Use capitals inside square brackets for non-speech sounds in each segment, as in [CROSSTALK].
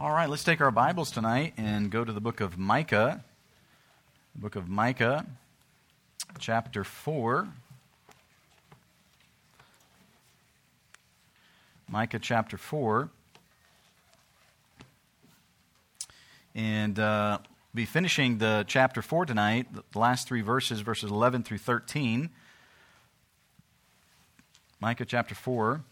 All right, let's take our Bibles tonight and go to the book of Micah. The book of Micah, chapter 4. Micah chapter 4. And uh, be finishing the chapter 4 tonight, the last three verses, verses 11 through 13. Micah chapter 4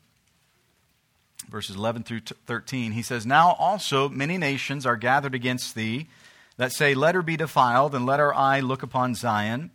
verses 11 through 13, he says, Now also many nations are gathered against thee that say, Let her be defiled, and let our eye look upon Zion.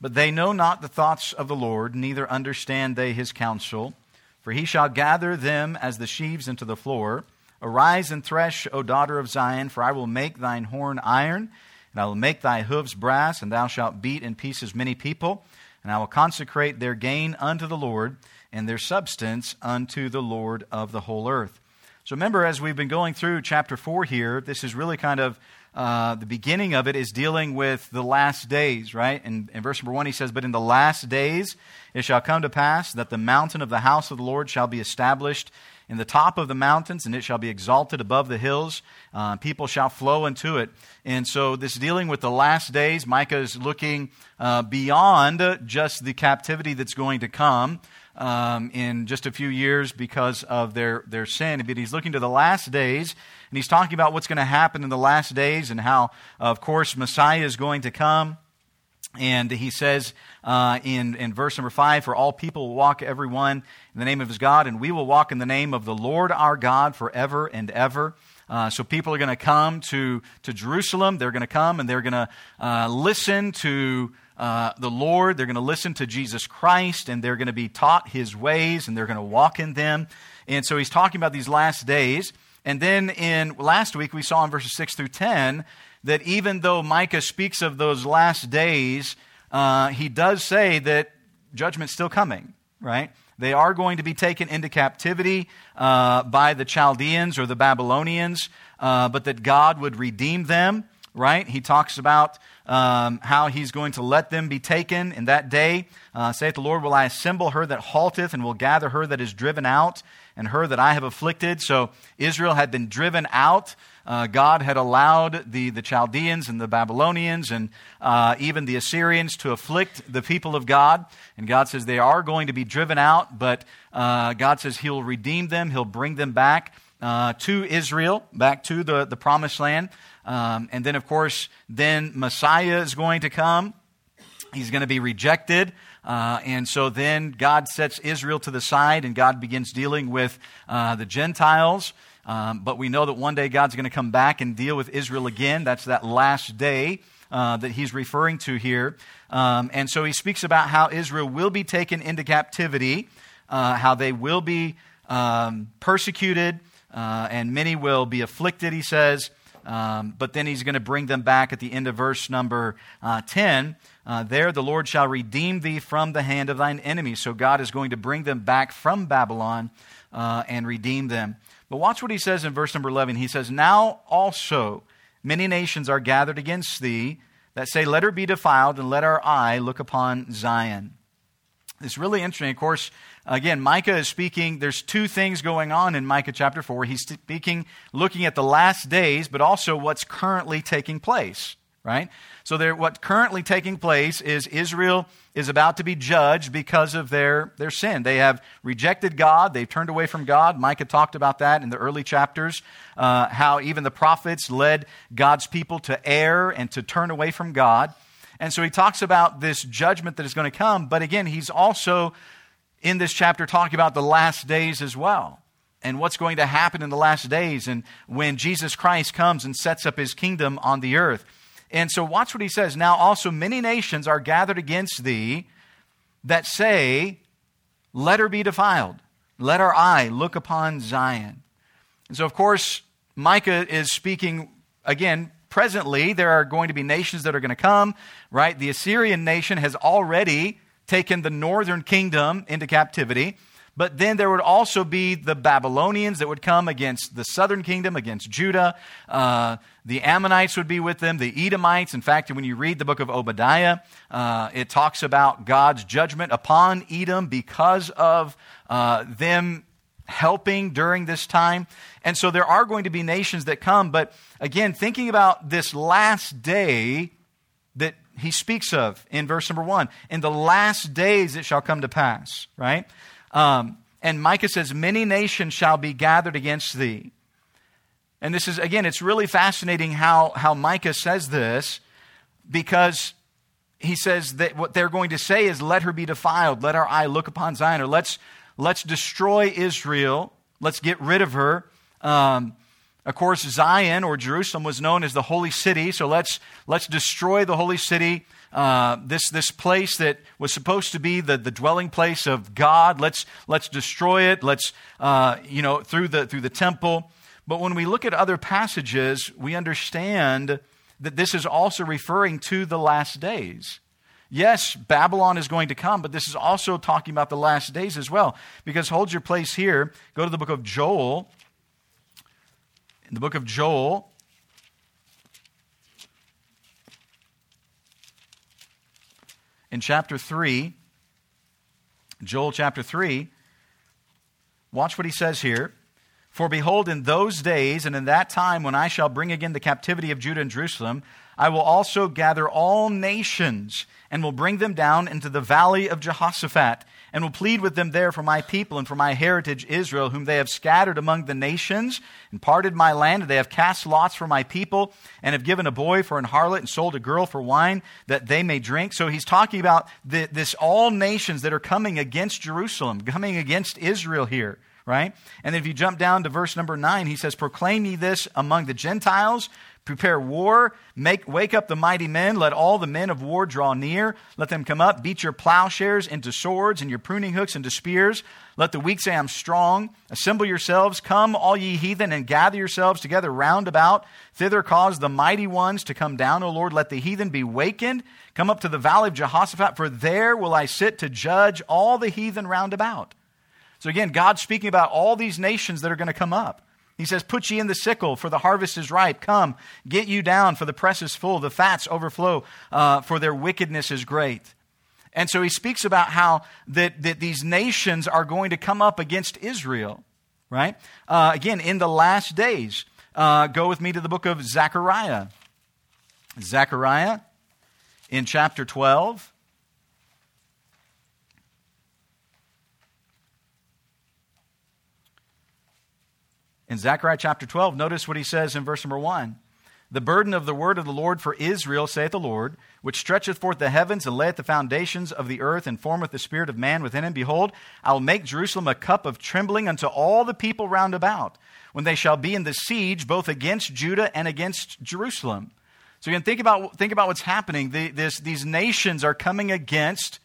But they know not the thoughts of the Lord, neither understand they his counsel. For he shall gather them as the sheaves into the floor. Arise and thresh, O daughter of Zion, for I will make thine horn iron, and I will make thy hoofs brass, and thou shalt beat in pieces many people. And I will consecrate their gain unto the Lord and their substance unto the Lord of the whole earth. So remember, as we've been going through chapter 4 here, this is really kind of uh, the beginning of it is dealing with the last days, right? And in verse number 1, he says, But in the last days it shall come to pass that the mountain of the house of the Lord shall be established in the top of the mountains, and it shall be exalted above the hills. Uh, people shall flow into it. And so, this dealing with the last days, Micah is looking uh, beyond just the captivity that's going to come um, in just a few years because of their, their sin. But he's looking to the last days, and he's talking about what's going to happen in the last days and how, of course, Messiah is going to come. And he says uh, in, in verse number five, For all people will walk every one in the name of his God, and we will walk in the name of the Lord our God forever and ever. Uh, so people are going to come to, to Jerusalem. They're going to come and they're going to uh, listen to uh, the Lord. They're going to listen to Jesus Christ and they're going to be taught his ways and they're going to walk in them. And so he's talking about these last days. And then in last week, we saw in verses 6 through 10 that even though Micah speaks of those last days, uh, he does say that judgment's still coming, right? They are going to be taken into captivity uh, by the Chaldeans or the Babylonians, uh, but that God would redeem them, right? He talks about um, how he's going to let them be taken in that day. Uh, saith the Lord, Will I assemble her that halteth, and will gather her that is driven out, and her that I have afflicted? So Israel had been driven out. Uh, God had allowed the, the Chaldeans and the Babylonians and uh, even the Assyrians to afflict the people of God. And God says they are going to be driven out, but uh, God says He'll redeem them, He'll bring them back. Uh, to Israel, back to the, the promised land. Um, and then, of course, then Messiah is going to come. He's going to be rejected. Uh, and so then God sets Israel to the side and God begins dealing with uh, the Gentiles. Um, but we know that one day God's going to come back and deal with Israel again. That's that last day uh, that he's referring to here. Um, and so he speaks about how Israel will be taken into captivity, uh, how they will be um, persecuted, uh, and many will be afflicted, he says. Um, but then he's going to bring them back at the end of verse number uh, 10. Uh, there the Lord shall redeem thee from the hand of thine enemies. So God is going to bring them back from Babylon uh, and redeem them. But watch what he says in verse number 11. He says, Now also many nations are gathered against thee that say, Let her be defiled, and let our eye look upon Zion. It's really interesting. Of course, again, Micah is speaking. There's two things going on in Micah chapter 4. He's speaking, looking at the last days, but also what's currently taking place, right? So, there, what currently taking place is Israel is about to be judged because of their, their sin. They have rejected God, they've turned away from God. Micah talked about that in the early chapters, uh, how even the prophets led God's people to err and to turn away from God. And so he talks about this judgment that is going to come, but again, he's also in this chapter talking about the last days as well and what's going to happen in the last days and when Jesus Christ comes and sets up his kingdom on the earth. And so, watch what he says. Now, also, many nations are gathered against thee that say, Let her be defiled. Let our eye look upon Zion. And so, of course, Micah is speaking, again, presently, there are going to be nations that are going to come, right? The Assyrian nation has already taken the northern kingdom into captivity. But then there would also be the Babylonians that would come against the southern kingdom, against Judah. Uh, the Ammonites would be with them, the Edomites. In fact, when you read the book of Obadiah, uh, it talks about God's judgment upon Edom because of uh, them helping during this time. And so there are going to be nations that come. But again, thinking about this last day that he speaks of in verse number one, in the last days it shall come to pass, right? Um, and Micah says, Many nations shall be gathered against thee. And this is, again, it's really fascinating how, how Micah says this because he says that what they're going to say is, Let her be defiled, let our eye look upon Zion, or let's, let's destroy Israel, let's get rid of her. Um, of course, Zion or Jerusalem was known as the holy city, so let's, let's destroy the holy city. Uh, this, this place that was supposed to be the, the dwelling place of God. Let's, let's destroy it. Let's, uh, you know, through the, through the temple. But when we look at other passages, we understand that this is also referring to the last days. Yes, Babylon is going to come, but this is also talking about the last days as well. Because hold your place here. Go to the book of Joel. In the book of Joel, in chapter 3, Joel chapter 3, watch what he says here. For behold, in those days and in that time when I shall bring again the captivity of Judah and Jerusalem, I will also gather all nations and will bring them down into the valley of Jehoshaphat and will plead with them there for my people and for my heritage Israel, whom they have scattered among the nations and parted my land. And they have cast lots for my people and have given a boy for an harlot and sold a girl for wine that they may drink. So he's talking about the, this all nations that are coming against Jerusalem, coming against Israel here right? And then if you jump down to verse number nine, he says, Proclaim ye this among the Gentiles, Prepare war, make, wake up the mighty men, let all the men of war draw near, let them come up, beat your plowshares into swords and your pruning hooks into spears. Let the weak say, I'm strong. Assemble yourselves, come, all ye heathen, and gather yourselves together round about. Thither cause the mighty ones to come down, O Lord. Let the heathen be wakened. Come up to the valley of Jehoshaphat, for there will I sit to judge all the heathen round about. So again, God's speaking about all these nations that are going to come up. He says, Put ye in the sickle, for the harvest is ripe. Come, get you down, for the press is full. The fats overflow, uh, for their wickedness is great. And so he speaks about how that, that these nations are going to come up against Israel, right? Uh, again, in the last days. Uh, go with me to the book of Zechariah. Zechariah in chapter 12. In Zechariah chapter 12, notice what he says in verse number 1. The burden of the word of the Lord for Israel, saith the Lord, which stretcheth forth the heavens and layeth the foundations of the earth and formeth the spirit of man within him. Behold, I will make Jerusalem a cup of trembling unto all the people round about, when they shall be in the siege both against Judah and against Jerusalem. So again, think about, think about what's happening. The, this, these nations are coming against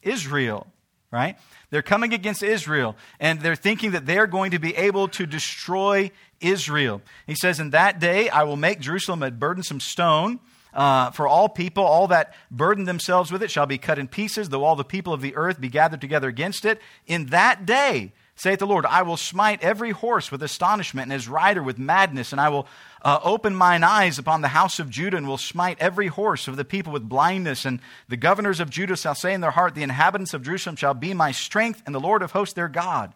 Israel, right? They're coming against Israel, and they're thinking that they're going to be able to destroy Israel. He says, In that day I will make Jerusalem a burdensome stone. Uh, for all people, all that burden themselves with it shall be cut in pieces, though all the people of the earth be gathered together against it. In that day saith the Lord, I will smite every horse with astonishment and his rider with madness, and I will uh, open mine eyes upon the house of Judah and will smite every horse of the people with blindness. And the governors of Judah shall say in their heart, The inhabitants of Jerusalem shall be my strength, and the Lord of hosts their God.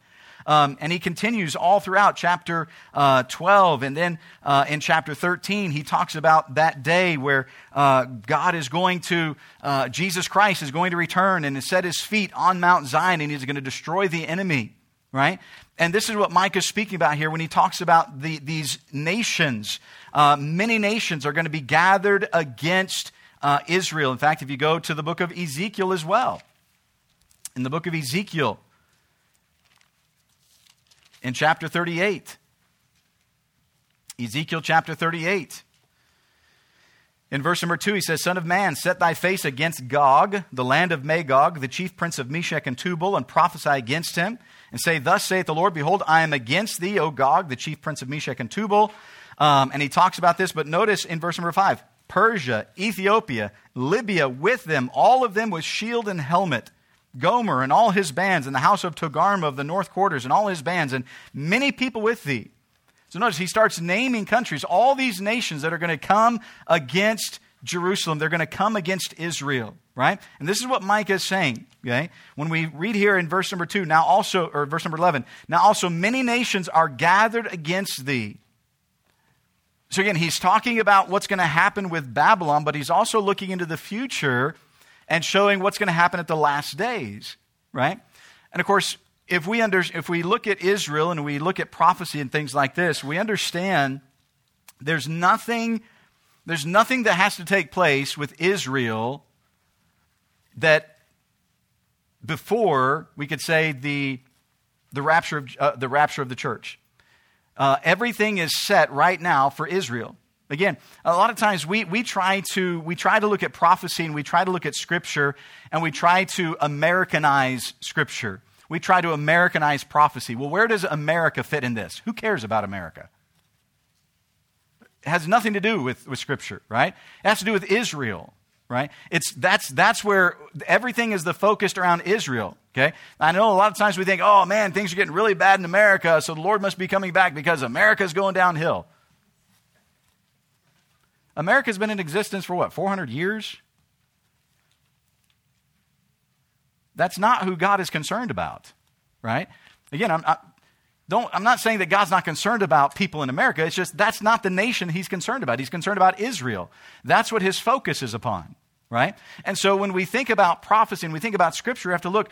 Um, and he continues all throughout chapter uh, 12. And then uh, in chapter 13, he talks about that day where uh, God is going to, uh, Jesus Christ is going to return and set his feet on Mount Zion and he's going to destroy the enemy right? And this is what Micah is speaking about here when he talks about the, these nations. Uh, many nations are going to be gathered against uh, Israel. In fact, if you go to the book of Ezekiel as well, in the book of Ezekiel, in chapter 38, Ezekiel chapter 38. In verse number two, he says, Son of man, set thy face against Gog, the land of Magog, the chief prince of Meshech and Tubal, and prophesy against him and say, Thus saith the Lord, Behold, I am against thee, O Gog, the chief prince of Meshech and Tubal. Um, and he talks about this, but notice in verse number five Persia, Ethiopia, Libya with them, all of them with shield and helmet. Gomer and all his bands, and the house of Togarmah of the north quarters, and all his bands, and many people with thee. So notice he starts naming countries, all these nations that are going to come against Jerusalem. They're going to come against Israel, right? And this is what Micah is saying, okay? When we read here in verse number 2, now also, or verse number 11, now also many nations are gathered against thee. So again, he's talking about what's going to happen with Babylon, but he's also looking into the future and showing what's going to happen at the last days, right? And of course, if we, under, if we look at Israel and we look at prophecy and things like this, we understand there's nothing, there's nothing that has to take place with Israel that before we could say the, the, rapture, of, uh, the rapture of the church. Uh, everything is set right now for Israel. Again, a lot of times we, we, try to, we try to look at prophecy and we try to look at Scripture and we try to Americanize Scripture. We try to Americanize prophecy. Well, where does America fit in this? Who cares about America? It has nothing to do with, with Scripture, right? It has to do with Israel, right? It's, that's, that's where everything is the focused around Israel, okay? I know a lot of times we think, oh man, things are getting really bad in America, so the Lord must be coming back because America's going downhill. America's been in existence for what, 400 years? That's not who God is concerned about, right? Again, I'm, I, don't, I'm not saying that God's not concerned about people in America. It's just that's not the nation he's concerned about. He's concerned about Israel. That's what his focus is upon, right? And so when we think about prophecy and we think about scripture, we have to look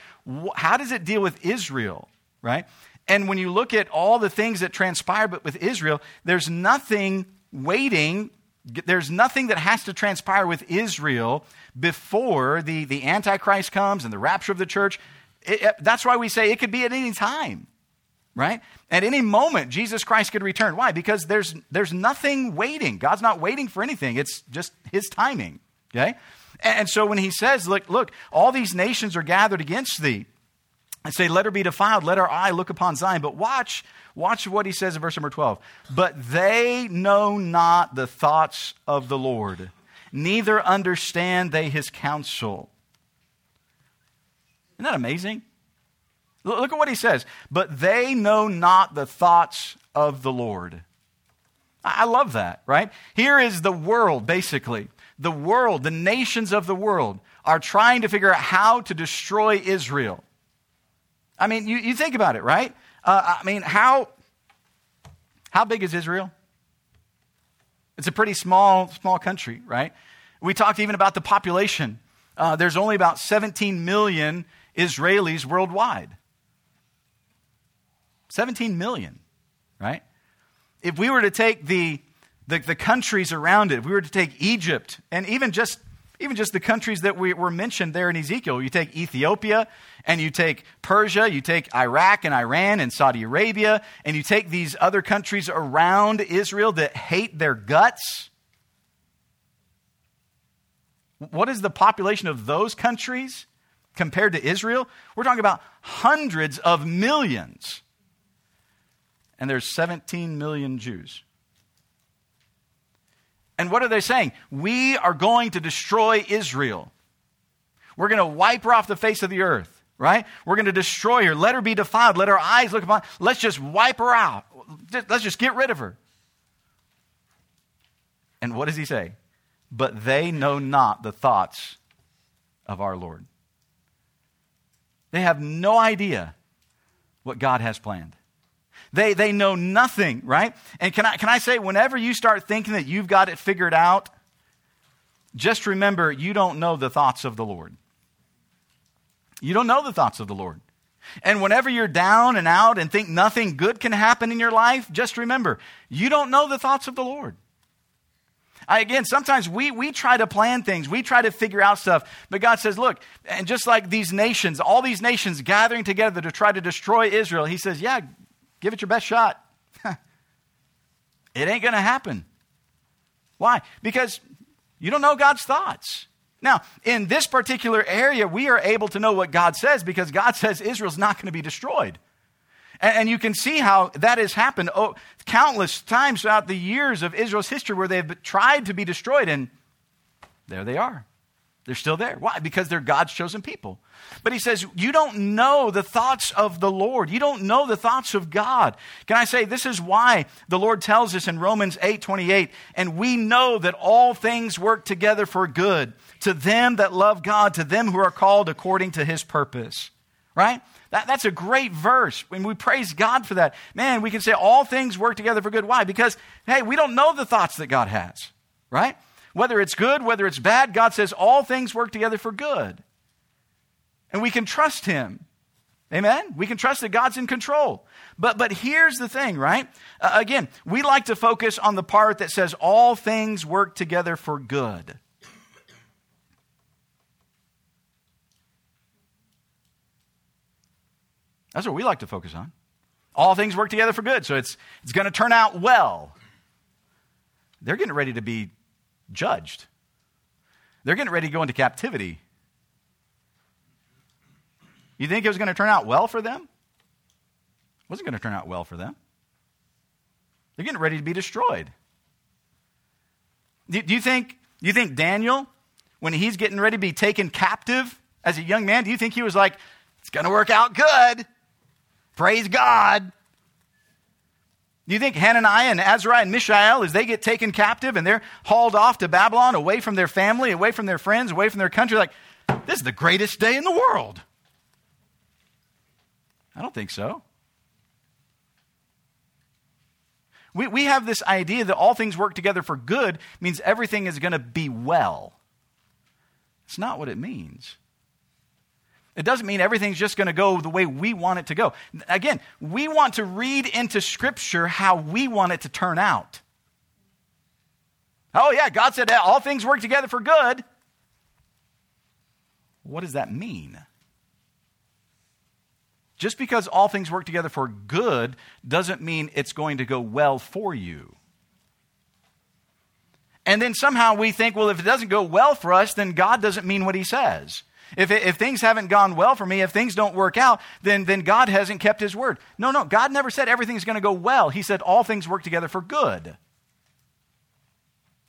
how does it deal with Israel, right? And when you look at all the things that transpire but with Israel, there's nothing waiting there's nothing that has to transpire with Israel before the, the Antichrist comes and the rapture of the church. It, it, that's why we say it could be at any time, right? At any moment, Jesus Christ could return. Why? Because there's, there's nothing waiting. God's not waiting for anything, it's just his timing, okay? And, so when he says, look, look, all these nations are gathered against thee, and say, Let her be defiled, let our eye look upon Zion. But watch Watch what he says in verse number 12. But they know not the thoughts of the Lord, neither understand they his counsel. Isn't that amazing? Look at what he says. But they know not the thoughts of the Lord. I love that, right? Here is the world, basically. The world, the nations of the world, are trying to figure out how to destroy Israel. I mean, you, you think about it, right? Uh, I mean, how, how big is Israel? It's a pretty small, small country, right? We talked even about the population. Uh, there's only about 17 million Israelis worldwide. 17 million, right? If we were to take the, the, the countries around it, if we were to take Egypt and even just even just the countries that we, were mentioned there in Ezekiel. You take Ethiopia and you take Persia, you take Iraq and Iran and Saudi Arabia, and you take these other countries around Israel that hate their guts. What is the population of those countries compared to Israel? We're talking about hundreds of millions. And there's 17 million Jews. And what are they saying? We are going to destroy Israel. We're going to wipe her off the face of the earth, right? We're going to destroy her. Let her be defiled. Let her eyes look upon. Let's just wipe her out. Let's just get rid of her. And what does he say? But they know not the thoughts of our Lord. They have no idea what God has planned. They, they know nothing, right? And can I, can I say, whenever you start thinking that you've got it figured out, just remember you don't know the thoughts of the Lord. You don't know the thoughts of the Lord. And whenever you're down and out and think nothing good can happen in your life, just remember you don't know the thoughts of the Lord. I, again, sometimes we, we try to plan things, we try to figure out stuff, but God says, look, and just like these nations, all these nations gathering together to try to destroy Israel, He says, yeah, Give it your best shot. [LAUGHS] it ain't going to happen. Why? Because you don't know God's thoughts. Now, in this particular area, we are able to know what God says because God [LAUGHS] says Israel's not going to be destroyed. And, you can see how that has happened oh, countless times throughout the years of Israel's history where they've tried to be destroyed, and there they are. They're still there. Why? Because they're God's chosen people. But he says, You don't know the thoughts of the Lord. You don't know the thoughts of God. Can I say, this is why the Lord tells us in Romans 8 28, and we know that all things work together for good to them that love God, to them who are called according to his purpose. Right? That, that's a great verse. When we praise God for that, man, we can say all things work together for good. Why? Because, hey, we don't know the thoughts that God has. Right? Whether it's good, whether it's bad, God says all things work together for good. And we can trust Him. Amen? We can trust that God's in control. But, but here's the thing, right? Uh, again, we like to focus on the part that says all things work together for good. That's what we like to focus on. All things work together for good, so it's, it's going to turn out well. They're getting ready to be judged. They're getting ready to go into captivity. You think it was going to turn out well for them? It wasn't going to turn out well for them. They're getting ready to be destroyed. Do, you think do you think Daniel, when he's getting ready to be taken captive as a young man, do you think he was like, it's going to work out good? Praise God. Do you think Hananiah and Azariah and Mishael, as they get taken captive and they're hauled off to Babylon, away from their family, away from their friends, away from their country, like, this is the greatest day in the world? I don't think so. We, we have this idea that all things work together for good means everything is going to be well. It's not what it means. It doesn't mean everything's just going to go the way we want it to go. Again, we want to read into Scripture how we want it to turn out. Oh, yeah, God said all things work together for good. What does that mean? Just because all things work together for good doesn't mean it's going to go well for you. And then somehow we think, well, if it doesn't go well for us, then God doesn't mean what he says. If, if things haven't gone well for me, if things don't work out, then, then God hasn't kept his word. No, no, God never said everything's going to go well. He said all things work together for good.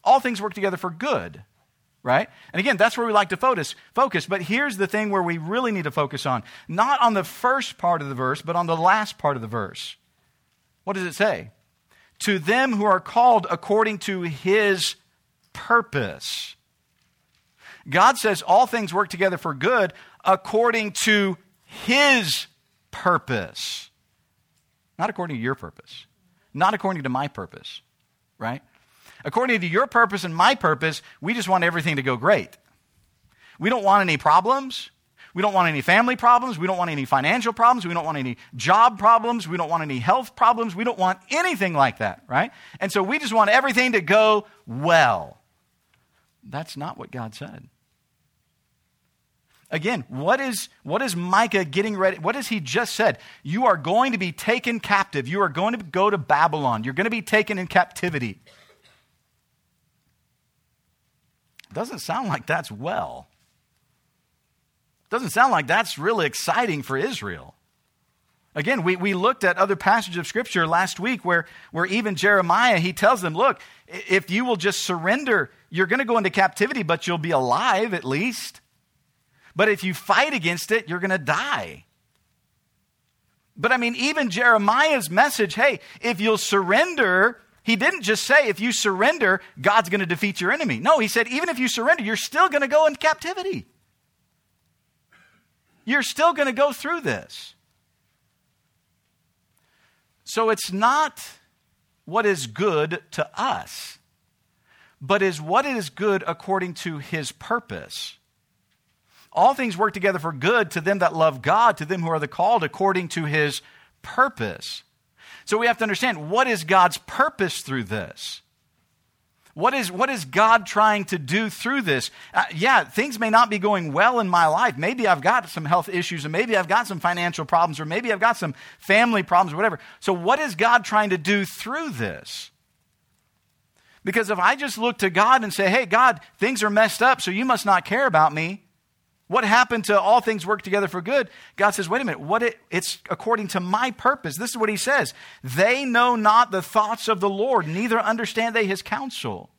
All things work together for good, right? And again, that's where we like to focus, focus. But here's the thing where we really need to focus on not on the first part of the verse, but on the last part of the verse. What does it say? To them who are called according to his purpose. God says all things work together for good according to His purpose, not according to your purpose, not according to my purpose, right? According to your purpose and my purpose, we just want everything to go great. We don't want any problems. We don't want any family problems. We don't want any financial problems. We don't want any job problems. We don't want any health problems. We don't want anything like that, right? And so we just want everything to go well. That's not what God said. Again, what is, what is Micah getting ready? What has he just said? You are going to be taken captive. You are going to go to Babylon. You're going to be taken in captivity. Doesn't sound like that's well. Doesn't sound like that's really exciting for Israel. Again, we, we looked at other passages of Scripture last week where, where even Jeremiah, he tells them, look, if you will just surrender, you're going to go into captivity, but you'll be alive at least. But if you fight against it, you're going to die. But I mean, even Jeremiah's message hey, if you'll surrender, he didn't just say, if you surrender, God's going to defeat your enemy. No, he said, even if you surrender, you're still going to go in captivity. You're still going to go through this. So it's not what is good to us, but is what is good according to his purpose all things work together for good to them that love God, to them who are the called according to his purpose. So we have to understand what is God's purpose through this? What is, what is God trying to do through this? Uh, yeah, things may not be going well in my life. Maybe I've got some health issues, and maybe I've got some financial problems, or maybe I've got some family problems, or whatever. So, what is God trying to do through this? Because if I just look to God and say, hey, God, things are messed up, so you must not care about me, what happened to all things work together for good? God says, wait a minute, what it, it's according to my purpose. This is what he says. They know not the thoughts of the Lord, neither understand they his counsel.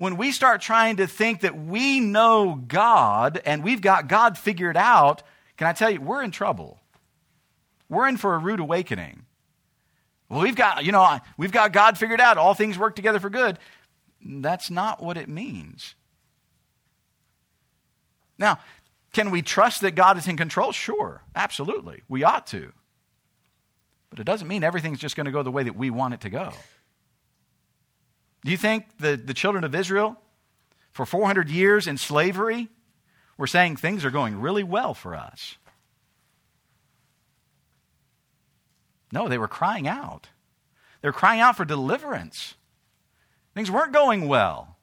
when we start trying to think that we know God and we've got God figured out, can I tell you, we're in trouble. We're in for a rude awakening. Well, we've got, you know, we've got God figured out. All things work together for good. That's not what it means. Now, can we trust that God is in control? Sure, absolutely. We ought to. But it doesn't mean everything's just going to go the way that we want it to go. Do you think the, the children of Israel, for 400 years in slavery, were saying things are going really well for us? No, they were crying out. They were crying out for deliverance. Things weren't going well.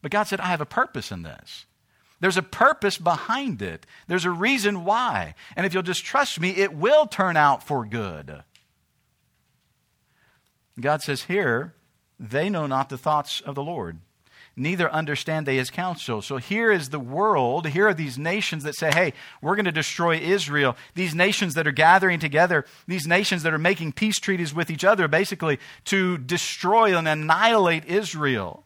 But God said, I have a purpose in this. There's a purpose behind it. There's a reason why. And if you'll just trust me, it will turn out for good. God says here, they know not the thoughts of the Lord, neither understand they his counsel. So here is the world. Here are these nations that say, hey, we're going to destroy Israel. These nations that are gathering together, these nations that are making peace treaties with each other, basically to destroy and annihilate Israel.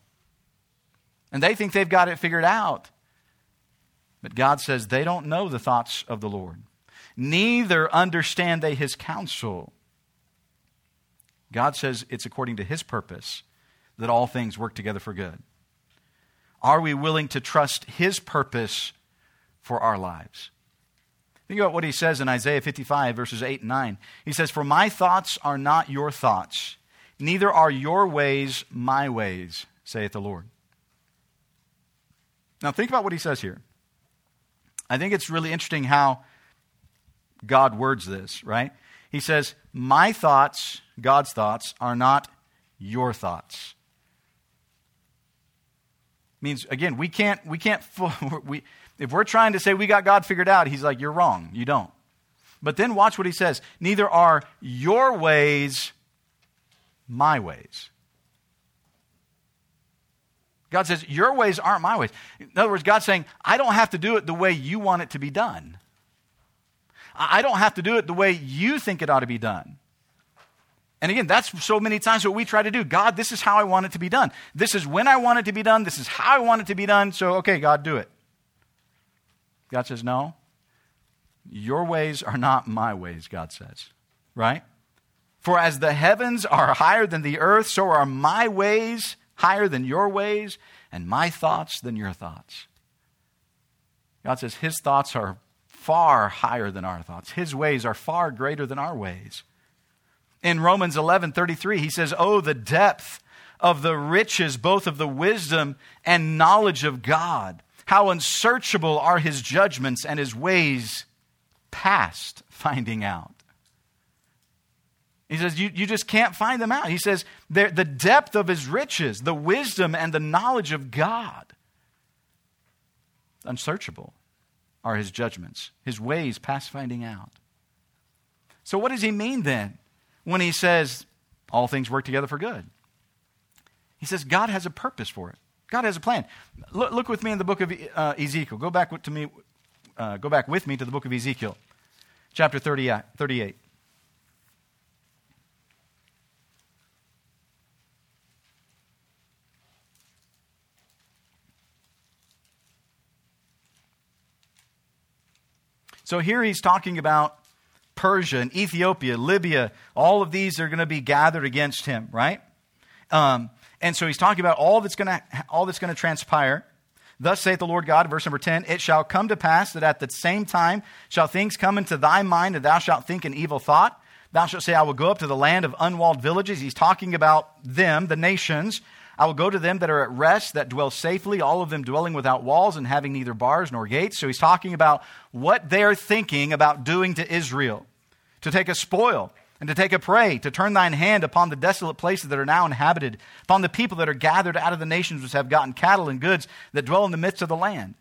And they think they've got it figured out. But God says they don't know the thoughts of the Lord, neither understand they his counsel. God says it's according to his purpose that all things work together for good. Are we willing to trust his purpose for our lives? Think about what he says in Isaiah 55, verses 8 and 9. He says, For my thoughts are not your thoughts, neither are your ways my ways, saith the Lord. Now, think about what he says here. I think it's really interesting how God words this, right? He says, My thoughts, God's thoughts, are not your thoughts. Means again, we can't we can't [LAUGHS] we if we're trying to say we got God figured out, he's like, You're wrong. You don't. But then watch what he says. Neither are your ways my ways. God says, Your ways aren't my ways. In other words, God's saying, I don't have to do it the way you want it to be done. I don't have to do it the way you think it ought to be done. And again, that's so many times what we try to do. God, this is how I want it to be done. This is when I want it to be done. This is how I want it to be done. So, okay, God, do it. God says, No. Your ways are not my ways, God says. Right? For as the heavens are higher than the earth, so are my ways higher than your ways, and my thoughts than your thoughts. God says his thoughts are far higher than our thoughts. His ways are far greater than our ways. In Romans 11 33, he says, Oh, the depth of the riches, both of the wisdom and knowledge of God. How unsearchable are his judgments and his ways past finding out. He says, you, you just can't find them out. He says, the depth of his riches, the wisdom and the knowledge of God, unsearchable are his judgments, his ways past finding out. So, what does he mean then when he says all things work together for good? He says God has a purpose for it. God has a plan. Look, look with me in the book of uh, Ezekiel. Go back to me. Uh, go back with me to the book of Ezekiel, chapter 30, 38. So here he's talking about Persia and Ethiopia, Libya, all of these are going to be gathered against him, right? Um, and so he's talking about all that's going to all that's going to transpire. Thus saith the Lord God, verse number 10, It shall come to pass that at the same time shall things come into thy mind, and thou shalt think an evil thought. Thou shalt say, I will go up to the land of unwalled villages. He's talking about them, the nations, I will go to them that are at rest, that dwell safely, all of them dwelling without walls and having neither bars nor gates. So he's talking about what they're thinking about doing to Israel to take a spoil and to take a prey, to turn thine hand upon the desolate places that are now inhabited, upon the people that are gathered out of the nations which have gotten cattle and goods that dwell in the midst of the land.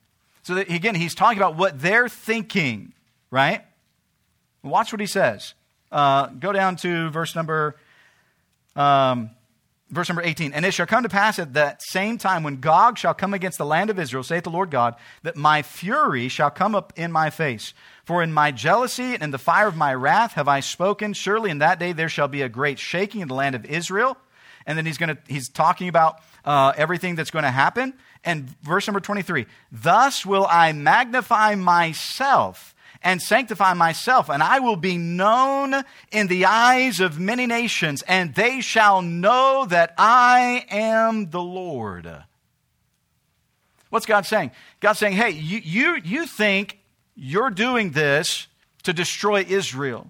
So that, again, he's talking about what they're thinking, right? Watch what he says. Uh, go down to verse number um, verse number 18 and it shall come to pass at that same time when gog shall come against the land of israel saith the lord god that my fury shall come up in my face. For in my jealousy and in the fire of my wrath have i spoken. Surely in that day there shall be a great shaking in the land of israel. And then he's going to he's talking about uh, everything that's going to happen. And verse number 23 Thus will I magnify myself and sanctify myself, and I will be known in the eyes of many nations, and they shall know that I am the Lord. What's God saying? God's saying, hey, you, you, you think you're doing this to destroy Israel.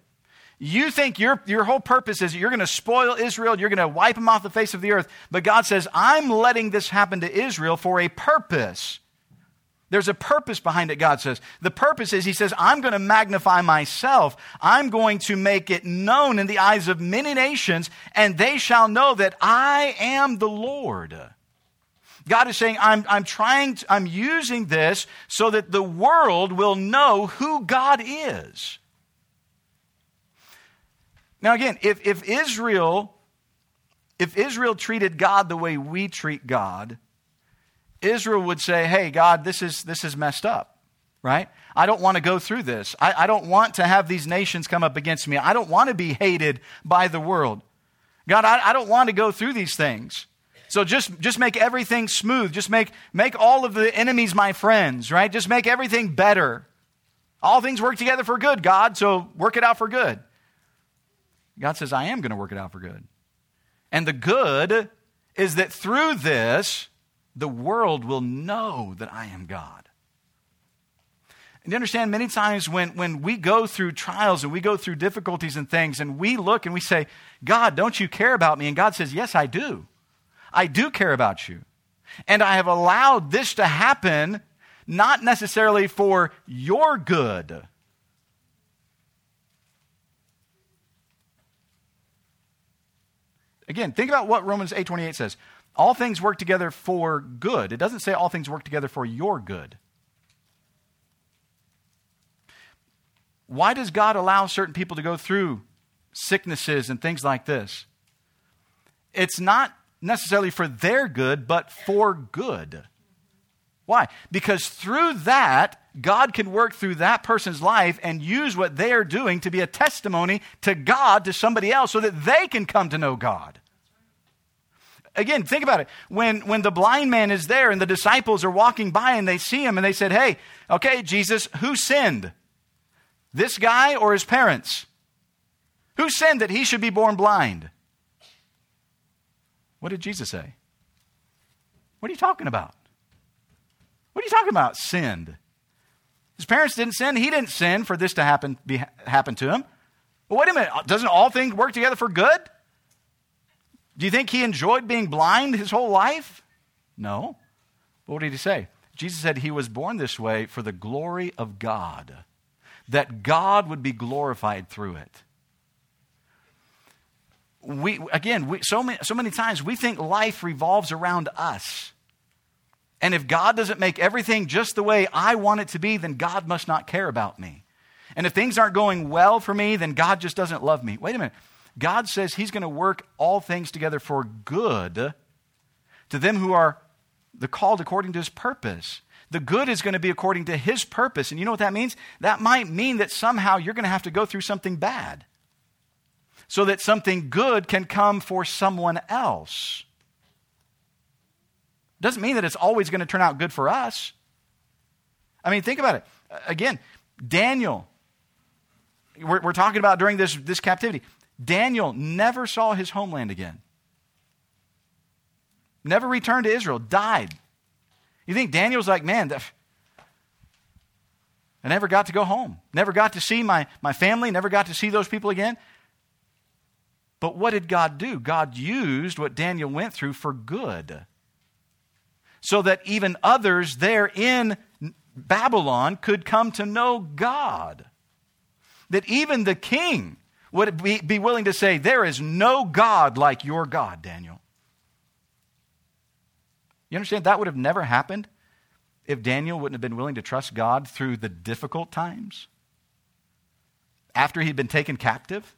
You think your, your whole purpose is you're going to spoil Israel, you're going to wipe them off the face of the earth. But God says, I'm letting this happen to Israel for a purpose. There's a purpose behind it, God says. The purpose is, He says, I'm going to magnify myself. I'm going to make it known in the eyes of many nations, and they shall know that I am the Lord. God is saying, I'm, I'm trying, to, I'm using this so that the world will know who God is. Now, again, if, if Israel, if Israel treated God the way we treat God, Israel would say, Hey, God, this is, this is messed up, right? I don't want to go through this. I, I don't want to have these nations come up against me. I don't want to be hated by the world. God, I, I don't want to go through these things. So just, just make everything smooth. Just make, make all of the enemies my friends, right? Just make everything better. All things work together for good, God, so work it out for good. God says, I am going to work it out for good. And the good is that through this, the world will know that I am God. And you understand, many times when, when we go through trials and we go through difficulties and things, and we look and we say, God, don't you care about me? And God says, Yes, I do. I do care about you. And I have allowed this to happen not necessarily for your good. Again, think about what Romans 8:28 says. All things work together for good. It doesn't say all things work together for your good. Why does God allow certain people to go through sicknesses and things like this? It's not necessarily for their good, but for good. Why? Because through that, God can work through that person's life and use what they are doing to be a testimony to God to somebody else so that they can come to know God. Again, think about it. When, when the blind man is there and the disciples are walking by and they see him and they said, Hey, okay, Jesus, who sinned? This guy or his parents? Who sinned that he should be born blind? What did Jesus say? What are you talking about? What are you talking about? Sinned. His parents didn't sin. He didn't sin for this to happen, be, happen to him. Well, wait a minute. Doesn't all things work together for good? Do you think he enjoyed being blind his whole life? No. What did he say? Jesus said he was born this way for the glory of God, that God would be glorified through it. We, again, we, so, many, so many times we think life revolves around us. And if God doesn't make everything just the way I want it to be, then God must not care about me. And if things aren't going well for me, then God just doesn't love me. Wait a minute. God says He's going to work all things together for good to them who are the called according to His purpose. The good is going to be according to His purpose. And you know what that means? That might mean that somehow you're going to have to go through something bad so that something good can come for someone else. Doesn't mean that it's always going to turn out good for us. I mean, think about it. Again, Daniel, we're, we're talking about during this, this captivity. Daniel never saw his homeland again. Never returned to Israel, died. You think Daniel's like, man, I never got to go home. Never got to see my, my family, never got to see those people again. But what did God do? God used what Daniel went through for good. So that even others there in Babylon could come to know God. That even the king would be, be willing to say, There is no God like your God, Daniel. You understand? That would have never happened if Daniel wouldn't have been willing to trust God through the difficult times after he'd been taken captive.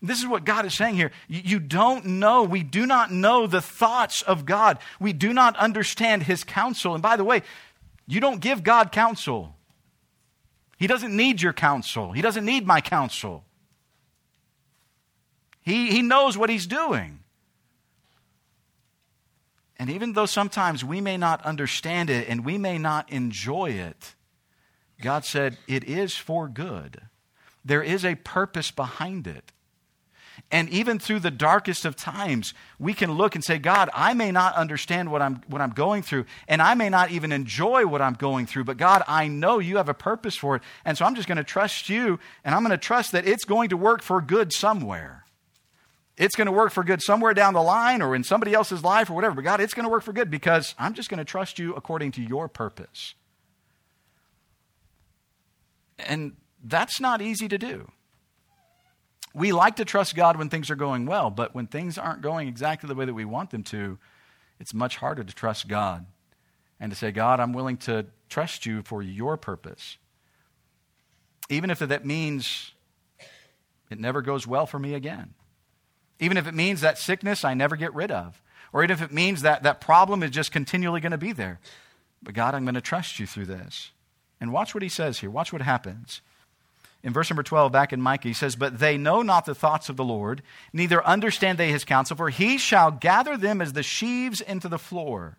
This is what God is saying here. You don't know. We do not know the thoughts of God. We do not understand his counsel. And by the way, you don't give God counsel. He doesn't need your counsel. He doesn't need my counsel. He, he knows what he's doing. And even though sometimes we may not understand it and we may not enjoy it, God said it is for good. There is a purpose behind it. And even through the darkest of times, we can look and say, God, I may not understand what I'm, what I'm going through, and I may not even enjoy what I'm going through, but God, I know you have a purpose for it. And so I'm just going to trust you, and I'm going to trust that it's going to work for good somewhere. It's going to work for good somewhere down the line or in somebody else's life or whatever. But God, it's going to work for good because I'm just going to trust you according to your purpose. And that's not easy to do. We like to trust God when things are going well, but when things aren't going exactly the way that we want them to, it's much harder to trust God and to say, God, I'm willing to trust you for your purpose. Even if that means it never goes well for me again. Even if it means that sickness I never get rid of. Or even if it means that that problem is just continually going to be there. But God, I'm going to trust you through this. And watch what he says here. Watch what happens. In verse number 12, back in Micah, he says, But they know not the thoughts of the Lord, neither understand they his counsel, for he shall gather them as the sheaves into the floor.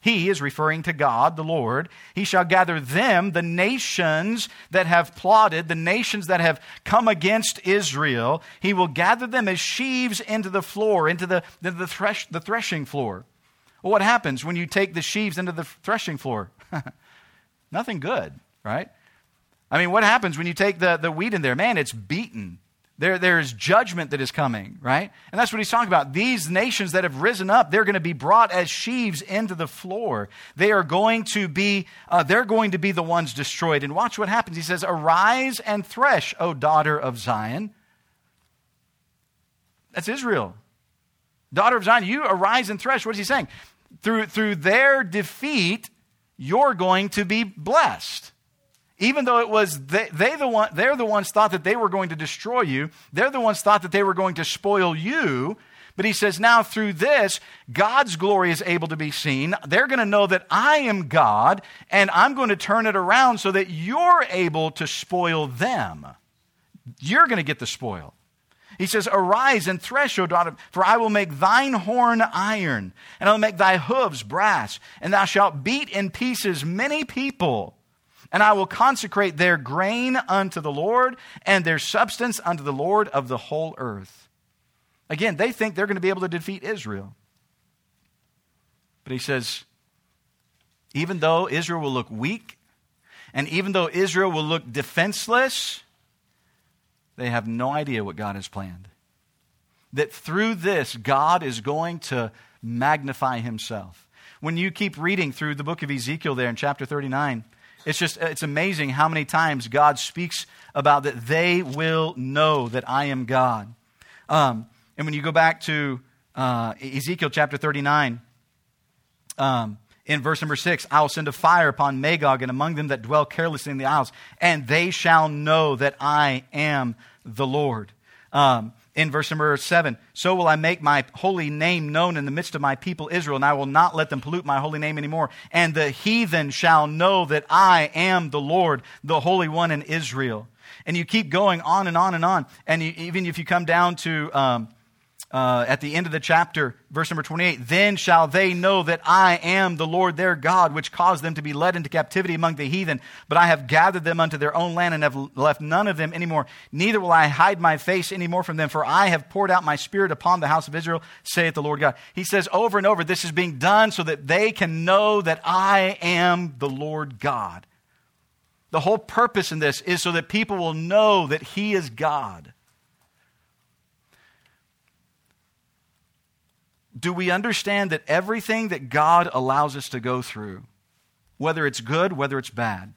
He is referring to God, the Lord. He shall gather them, the nations that have plotted, the nations that have come against Israel. He will gather them as sheaves into the floor, into the, the, the, thresh, the threshing floor. Well, what happens when you take the sheaves into the threshing floor? [LAUGHS] Nothing good, right? I mean, what happens when you take the, the wheat in there? Man, it's beaten. There, there's judgment that is coming, right? And that's what he's talking about. These nations that have risen up, they're going to be brought as sheaves into the floor. They are going to be, uh, they're going to be the ones destroyed. And watch what happens. He says, Arise and thresh, O daughter of Zion. That's Israel. Daughter of Zion, you arise and thresh. What is he saying? Through, through their defeat, you're going to be blessed. Even though it was they, they the one, they're the ones thought that they were going to destroy you. They're the ones thought that they were going to spoil you. But he says, now through this, God's glory is able to be seen. They're going to know that I am God, and I'm going to turn it around so that you're able to spoil them. You're going to get the spoil. He says, Arise and thresh, O daughter, for I will make thine horn iron, and I will make thy hooves brass, and thou shalt beat in pieces many people. And I will consecrate their grain unto the Lord, and their substance unto the Lord of the whole earth. Again, they think they're going to be able to defeat Israel. But he says, even though Israel will look weak, and even though Israel will look defenseless, they have no idea what God has planned. That through this, God is going to magnify himself. When you keep reading through the book of Ezekiel there in chapter 39, it's just, it's amazing how many times God speaks about that they will know that I am God. Um, and when you go back to uh, Ezekiel chapter 39, um, in verse number 6, I will send a fire upon Magog and among them that dwell carelessly in the isles, and they shall know that I am the Lord. Um, in verse number seven, so will I make my holy name known in the midst of my people Israel, and I will not let them pollute my holy name anymore. And the heathen shall know that I am the Lord, the Holy One in Israel. And you keep going on and on and on. And you, even if you come down to um, uh, at the end of the chapter, verse number 28, then shall they know that I am the Lord their God, which caused them to be led into captivity among the heathen. But I have gathered them unto their own land and have left none of them anymore. Neither will I hide my face anymore from them, for I have poured out my spirit upon the house of Israel, saith the Lord God. He says over and over, this is being done so that they can know that I am the Lord God. The whole purpose in this is so that people will know that He is God. Do we understand that everything that God allows us to go through, whether it's good, whether it's bad,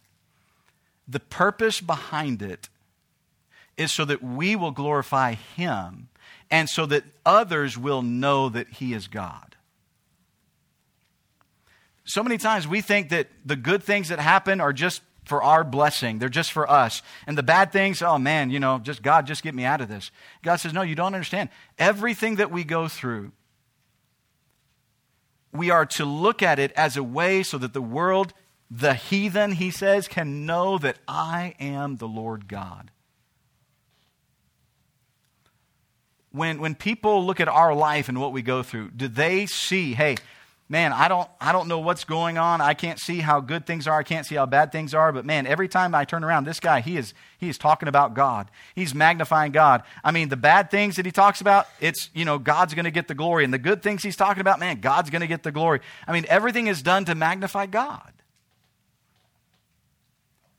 the purpose behind it is so that we will glorify Him and so that others will know that He is God. So many times we think that the good things that happen are just for our blessing. They're just for us. And the bad things, oh man, you know, just God, just get me out of this. God says, no, you don't understand. Everything that we go through we are to look at it as a way so that the world, the heathen, he says, can know that I am the Lord God. When, when people look at our life and what we go through, do they see, hey, man, I don't, I don't know what's going on. I can't see how good things are. I can't see how bad things are. But man, every time I turn around, this guy, he is, he is talking about God. He's magnifying God. I mean, the bad things that he talks about, it's, you know, God's going to get the glory. And the good things he's talking about, man, God's going to get the glory. I mean, everything is done to magnify God.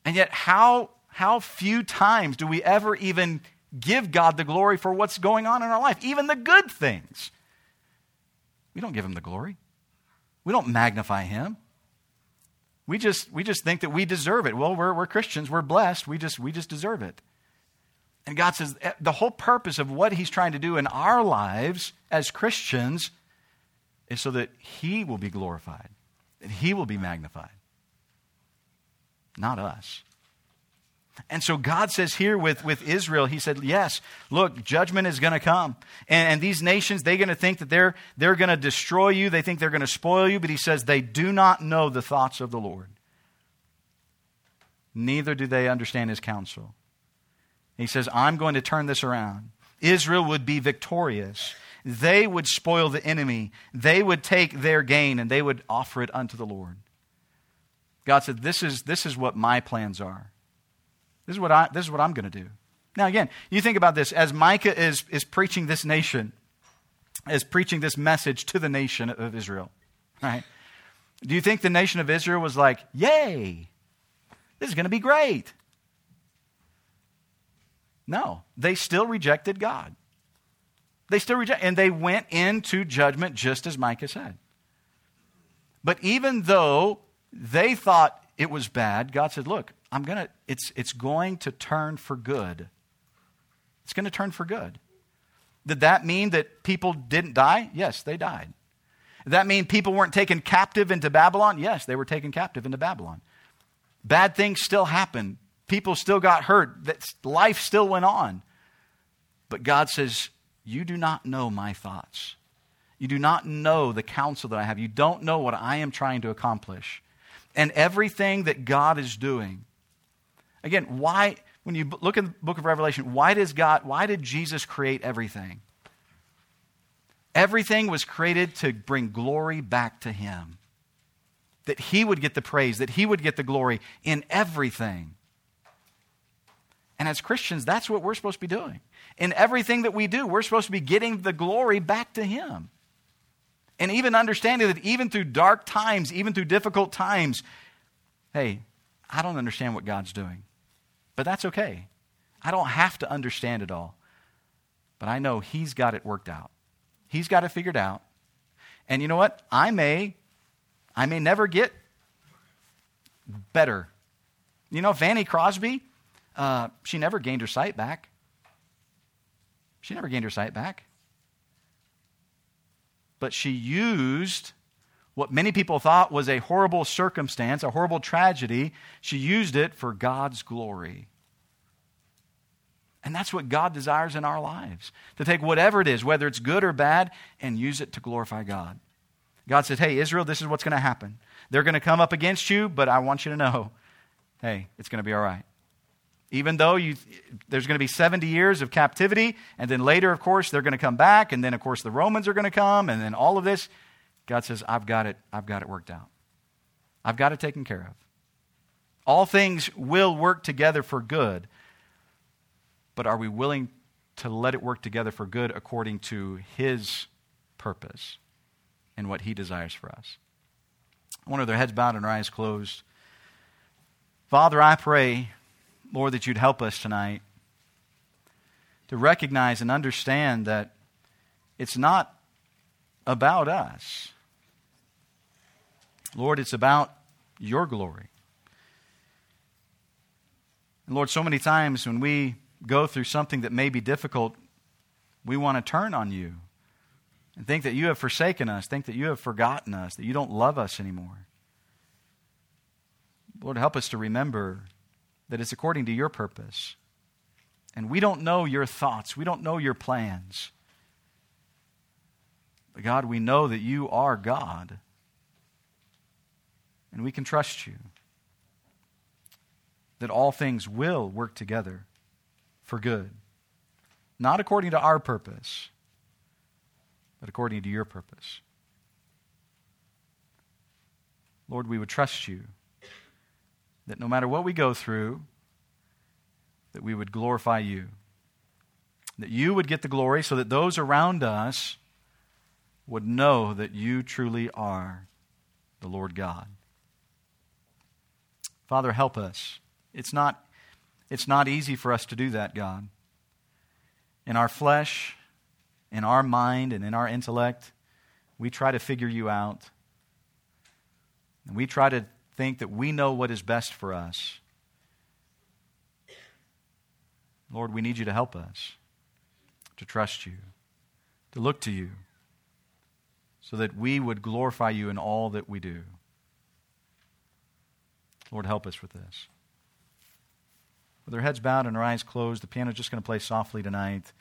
And yet, how, how few times do we ever even give God the glory for what's going on in our life, even the good things? We don't give him the glory. We don't magnify him. We just, we just think that we deserve it. Well, we're, we're Christians. We're blessed. We just, we just deserve it. And God says eh, the whole purpose of what he's trying to do in our lives as Christians is so that he will be glorified, that he will be magnified, not us. And so God says here with, with Israel, He said, Yes, look, judgment is going to come. And, and these nations, they're going to think that they're, they're going to destroy you. They think they're going to spoil you. But He says, They do not know the thoughts of the Lord. Neither do they understand His counsel. He says, I'm going to turn this around. Israel would be victorious. They would spoil the enemy. They would take their gain and they would offer it unto the Lord. God said, This is, this is what my plans are. This is what, I, this is what I'm going to do. Now, again, you think about this as Micah is, is preaching this nation, is preaching this message to the nation of Israel, right? Do you think the nation of Israel was like, yay, this is going to be great? No, they still rejected God. They still reject, and they went into judgment just as Micah said. But even though they thought it was bad, God said, Look, I'm gonna, it's, it's going to turn for good. It's going to turn for good. Did that mean that people didn't die? Yes, they died. Did that mean people weren't taken captive into Babylon? Yes, they were taken captive into Babylon. Bad things still happened. People still got hurt. Life still went on. But God says, You do not know my thoughts. You do not know the counsel that I have. You don't know what I am trying to accomplish. And everything that God is doing Again, why, when you look in the book of Revelation, why does God, why did Jesus create everything? Everything was created to bring glory back to Him. That He would get the praise, that He would get the glory in everything. And as Christians, that's what we're supposed to be doing. In everything that we do, we're supposed to be getting the glory back to Him. And even understanding that even through dark times, even through difficult times, hey, I don't understand what God's doing. But that's okay. I don't have to understand it all. But I know He's got it worked out. He's got it figured out. And you know what? I may, I may never get better. You know, Fanny Crosby, uh, she never gained her sight back. She never gained her sight back. But she used what many people thought was a horrible circumstance, a horrible tragedy, she used it for God's glory. And that's what God desires in our lives to take whatever it is, whether it's good or bad, and use it to glorify God. God says, Hey, Israel, this is what's going to happen. They're going to come up against you, but I want you to know hey, it's going to be all right. Even though you, there's going to be 70 years of captivity, and then later, of course, they're going to come back, and then, of course, the Romans are going to come, and then all of this. God says, I've got it, I've got it worked out. I've got it taken care of. All things will work together for good, but are we willing to let it work together for good according to His purpose and what He desires for us? One of their heads bowed and their eyes closed. Father, I pray, Lord, that you'd help us tonight to recognize and understand that it's not about us. Lord, it's about your glory. And Lord, so many times when we go through something that may be difficult, we want to turn on you and think that you have forsaken us, think that you have forgotten us, that you don't love us anymore. Lord, help us to remember that it's according to your purpose. And we don't know your thoughts, we don't know your plans. But God, we know that you are God, and we can trust you. That all things will work together for good. Not according to our purpose, but according to your purpose. Lord, we would trust you. That no matter what we go through, that we would glorify you. That you would get the glory so that those around us would know that you truly are the Lord God. Father, help us. It's not, it's not easy for us to do that, God. In our flesh, in our mind, and in our intellect, we try to figure you out. And we try to think that we know what is best for us. Lord, we need you to help us, to trust you, to look to you, so that we would glorify you in all that we do. Lord, help us with this. With our heads bowed and our eyes closed, the piano is just going to play softly tonight.